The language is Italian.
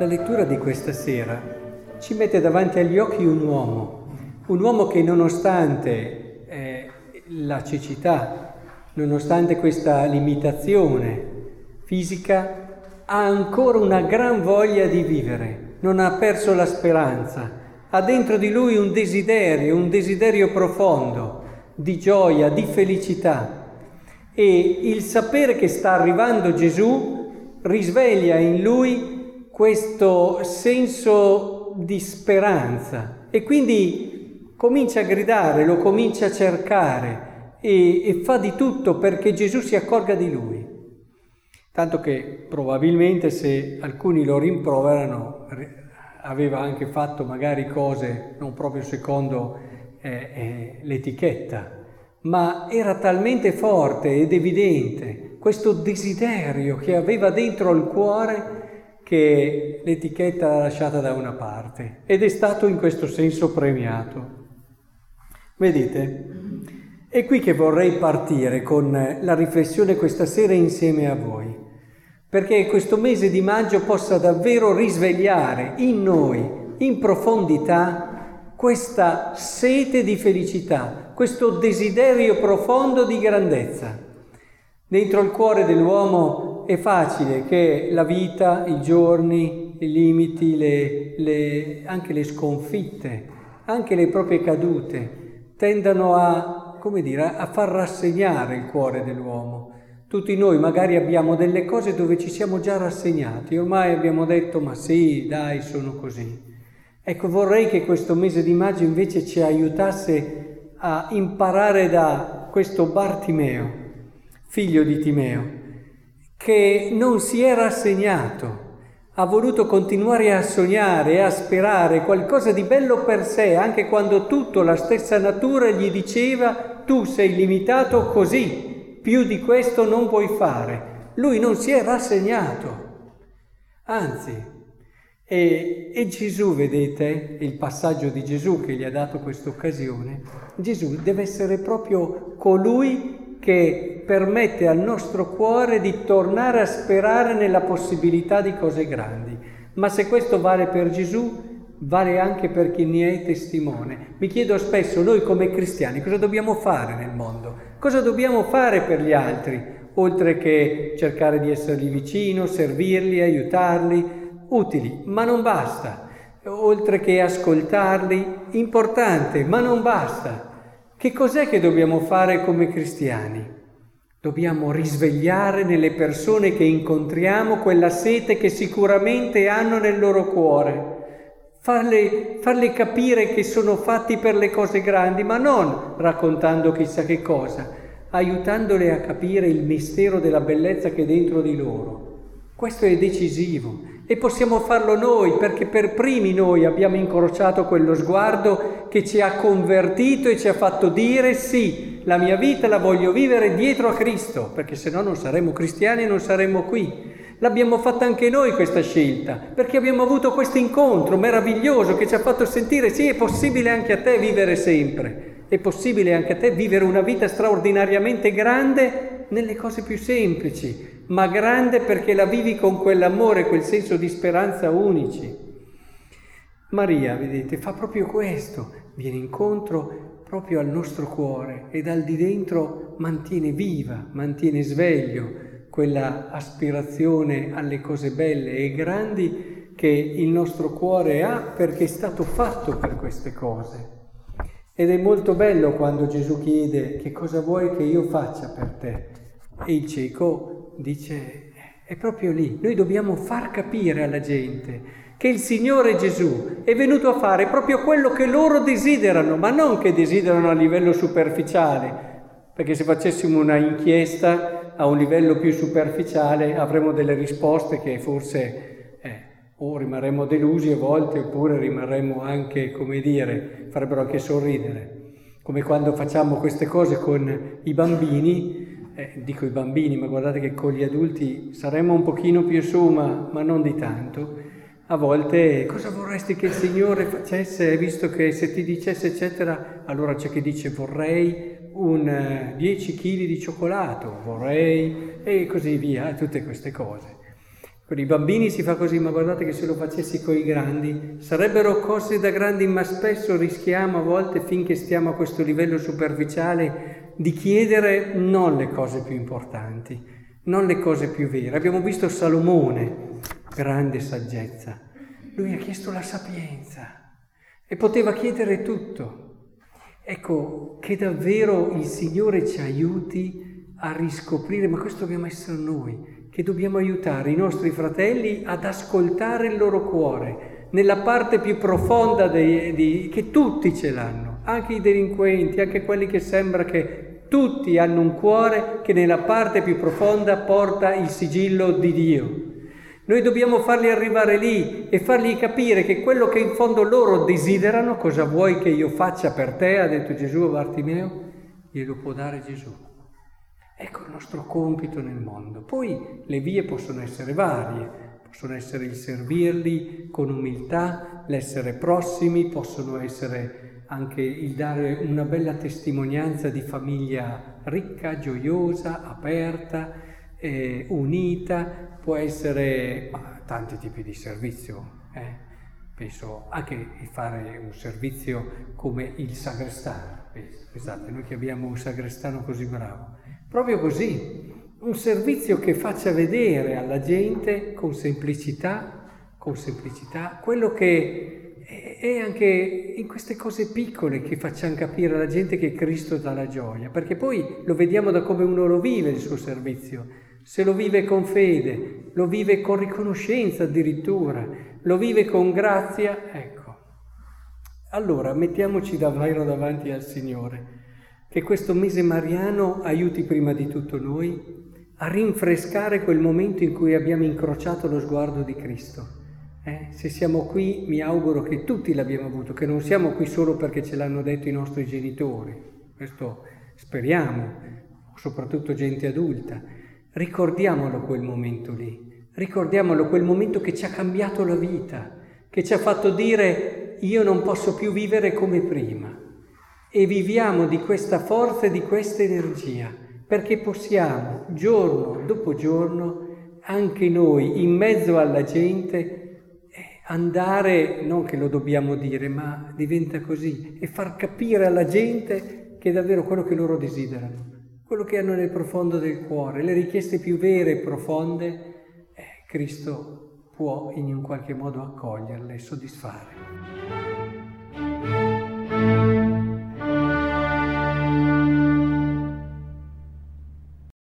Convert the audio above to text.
La lettura di questa sera ci mette davanti agli occhi un uomo, un uomo che nonostante eh, la cecità, nonostante questa limitazione fisica, ha ancora una gran voglia di vivere, non ha perso la speranza, ha dentro di lui un desiderio, un desiderio profondo di gioia, di felicità. E il sapere che sta arrivando Gesù risveglia in lui questo senso di speranza e quindi comincia a gridare, lo comincia a cercare e, e fa di tutto perché Gesù si accorga di lui. Tanto che probabilmente se alcuni lo rimproverano aveva anche fatto magari cose non proprio secondo eh, eh, l'etichetta, ma era talmente forte ed evidente questo desiderio che aveva dentro il cuore che l'etichetta lasciata da una parte ed è stato in questo senso premiato. Vedete? È qui che vorrei partire con la riflessione questa sera insieme a voi perché questo mese di maggio possa davvero risvegliare in noi, in profondità, questa sete di felicità, questo desiderio profondo di grandezza. Dentro il cuore dell'uomo è facile che la vita, i giorni, i limiti, le, le, anche le sconfitte, anche le proprie cadute, tendano a, dire, a far rassegnare il cuore dell'uomo tutti noi magari abbiamo delle cose dove ci siamo già rassegnati, ormai abbiamo detto ma sì, dai, sono così. Ecco, vorrei che questo mese di maggio invece ci aiutasse a imparare da questo Bartimeo, figlio di Timeo, che non si è rassegnato, ha voluto continuare a sognare a sperare qualcosa di bello per sé, anche quando tutto, la stessa natura gli diceva tu sei limitato così, più di questo non puoi fare. Lui non si è rassegnato, anzi, e, e, Gesù, vedete, il passaggio di Gesù che gli ha dato questa occasione, Gesù deve essere proprio colui che permette al nostro cuore di tornare a sperare nella possibilità di cose grandi. Ma se questo vale per Gesù, vale anche per chi ne è testimone. Mi chiedo spesso, noi come cristiani, cosa dobbiamo fare nel mondo? Cosa dobbiamo fare per gli altri, oltre che cercare di essergli vicino, servirli, aiutarli? Utili, ma non basta. Oltre che ascoltarli, importante, ma non basta. Che cos'è che dobbiamo fare come cristiani? Dobbiamo risvegliare nelle persone che incontriamo quella sete che sicuramente hanno nel loro cuore farle, farle capire che sono fatti per le cose grandi, ma non raccontando chissà che cosa, aiutandole a capire il mistero della bellezza che è dentro di loro. Questo è decisivo e possiamo farlo noi perché per primi noi abbiamo incrociato quello sguardo che ci ha convertito e ci ha fatto dire sì, la mia vita la voglio vivere dietro a Cristo, perché se no non saremmo cristiani e non saremmo qui. L'abbiamo fatta anche noi questa scelta, perché abbiamo avuto questo incontro meraviglioso che ci ha fatto sentire sì, è possibile anche a te vivere sempre, è possibile anche a te vivere una vita straordinariamente grande nelle cose più semplici, ma grande perché la vivi con quell'amore, quel senso di speranza unici. Maria, vedete, fa proprio questo, viene incontro proprio al nostro cuore e dal di dentro mantiene viva, mantiene sveglio quella aspirazione alle cose belle e grandi che il nostro cuore ha perché è stato fatto per queste cose. Ed è molto bello quando Gesù chiede che cosa vuoi che io faccia per te. E il cieco dice, è proprio lì, noi dobbiamo far capire alla gente che il Signore Gesù è venuto a fare proprio quello che loro desiderano, ma non che desiderano a livello superficiale, perché se facessimo una inchiesta a un livello più superficiale avremo delle risposte che forse eh, o rimarremo delusi a volte oppure rimarremo anche, come dire, farebbero anche sorridere. Come quando facciamo queste cose con i bambini, eh, dico i bambini, ma guardate che con gli adulti saremmo un pochino più su, ma, ma non di tanto. A volte cosa vorresti che il Signore facesse, visto che se ti dicesse eccetera, allora c'è chi dice vorrei un 10 kg di cioccolato, vorrei, e così via, tutte queste cose. Con i bambini si fa così, ma guardate che se lo facessi con i grandi, sarebbero cose da grandi, ma spesso rischiamo a volte, finché stiamo a questo livello superficiale, di chiedere non le cose più importanti, non le cose più vere. Abbiamo visto Salomone, grande saggezza. Lui ha chiesto la sapienza e poteva chiedere tutto. Ecco, che davvero il Signore ci aiuti a riscoprire, ma questo dobbiamo essere noi, che dobbiamo aiutare i nostri fratelli ad ascoltare il loro cuore, nella parte più profonda dei, di, che tutti ce l'hanno, anche i delinquenti, anche quelli che sembra che tutti hanno un cuore che nella parte più profonda porta il sigillo di Dio. Noi dobbiamo farli arrivare lì e fargli capire che quello che in fondo loro desiderano, cosa vuoi che io faccia per te, ha detto Gesù a Bartimeo, glielo può dare Gesù. Ecco il nostro compito nel mondo. Poi le vie possono essere varie, possono essere il servirli con umiltà, l'essere prossimi, possono essere anche il dare una bella testimonianza di famiglia ricca, gioiosa, aperta, eh, unita, può essere ma, tanti tipi di servizio. Eh? Penso anche fare un servizio come il sagrestano. Pensate, noi che abbiamo un sagrestano così bravo Proprio così, un servizio che faccia vedere alla gente con semplicità, con semplicità, quello che è anche in queste cose piccole che facciamo capire alla gente che Cristo dà la gioia, perché poi lo vediamo da come uno lo vive il suo servizio, se lo vive con fede, lo vive con riconoscenza addirittura, lo vive con grazia, ecco. Allora mettiamoci davvero davanti al Signore che questo mese mariano aiuti prima di tutto noi a rinfrescare quel momento in cui abbiamo incrociato lo sguardo di Cristo. Eh? Se siamo qui, mi auguro che tutti l'abbiamo avuto, che non siamo qui solo perché ce l'hanno detto i nostri genitori, questo speriamo, soprattutto gente adulta. Ricordiamolo quel momento lì, ricordiamolo quel momento che ci ha cambiato la vita, che ci ha fatto dire io non posso più vivere come prima e viviamo di questa forza e di questa energia, perché possiamo giorno dopo giorno anche noi in mezzo alla gente andare, non che lo dobbiamo dire, ma diventa così, e far capire alla gente che è davvero quello che loro desiderano, quello che hanno nel profondo del cuore, le richieste più vere e profonde, eh, Cristo può in un qualche modo accoglierle e soddisfare.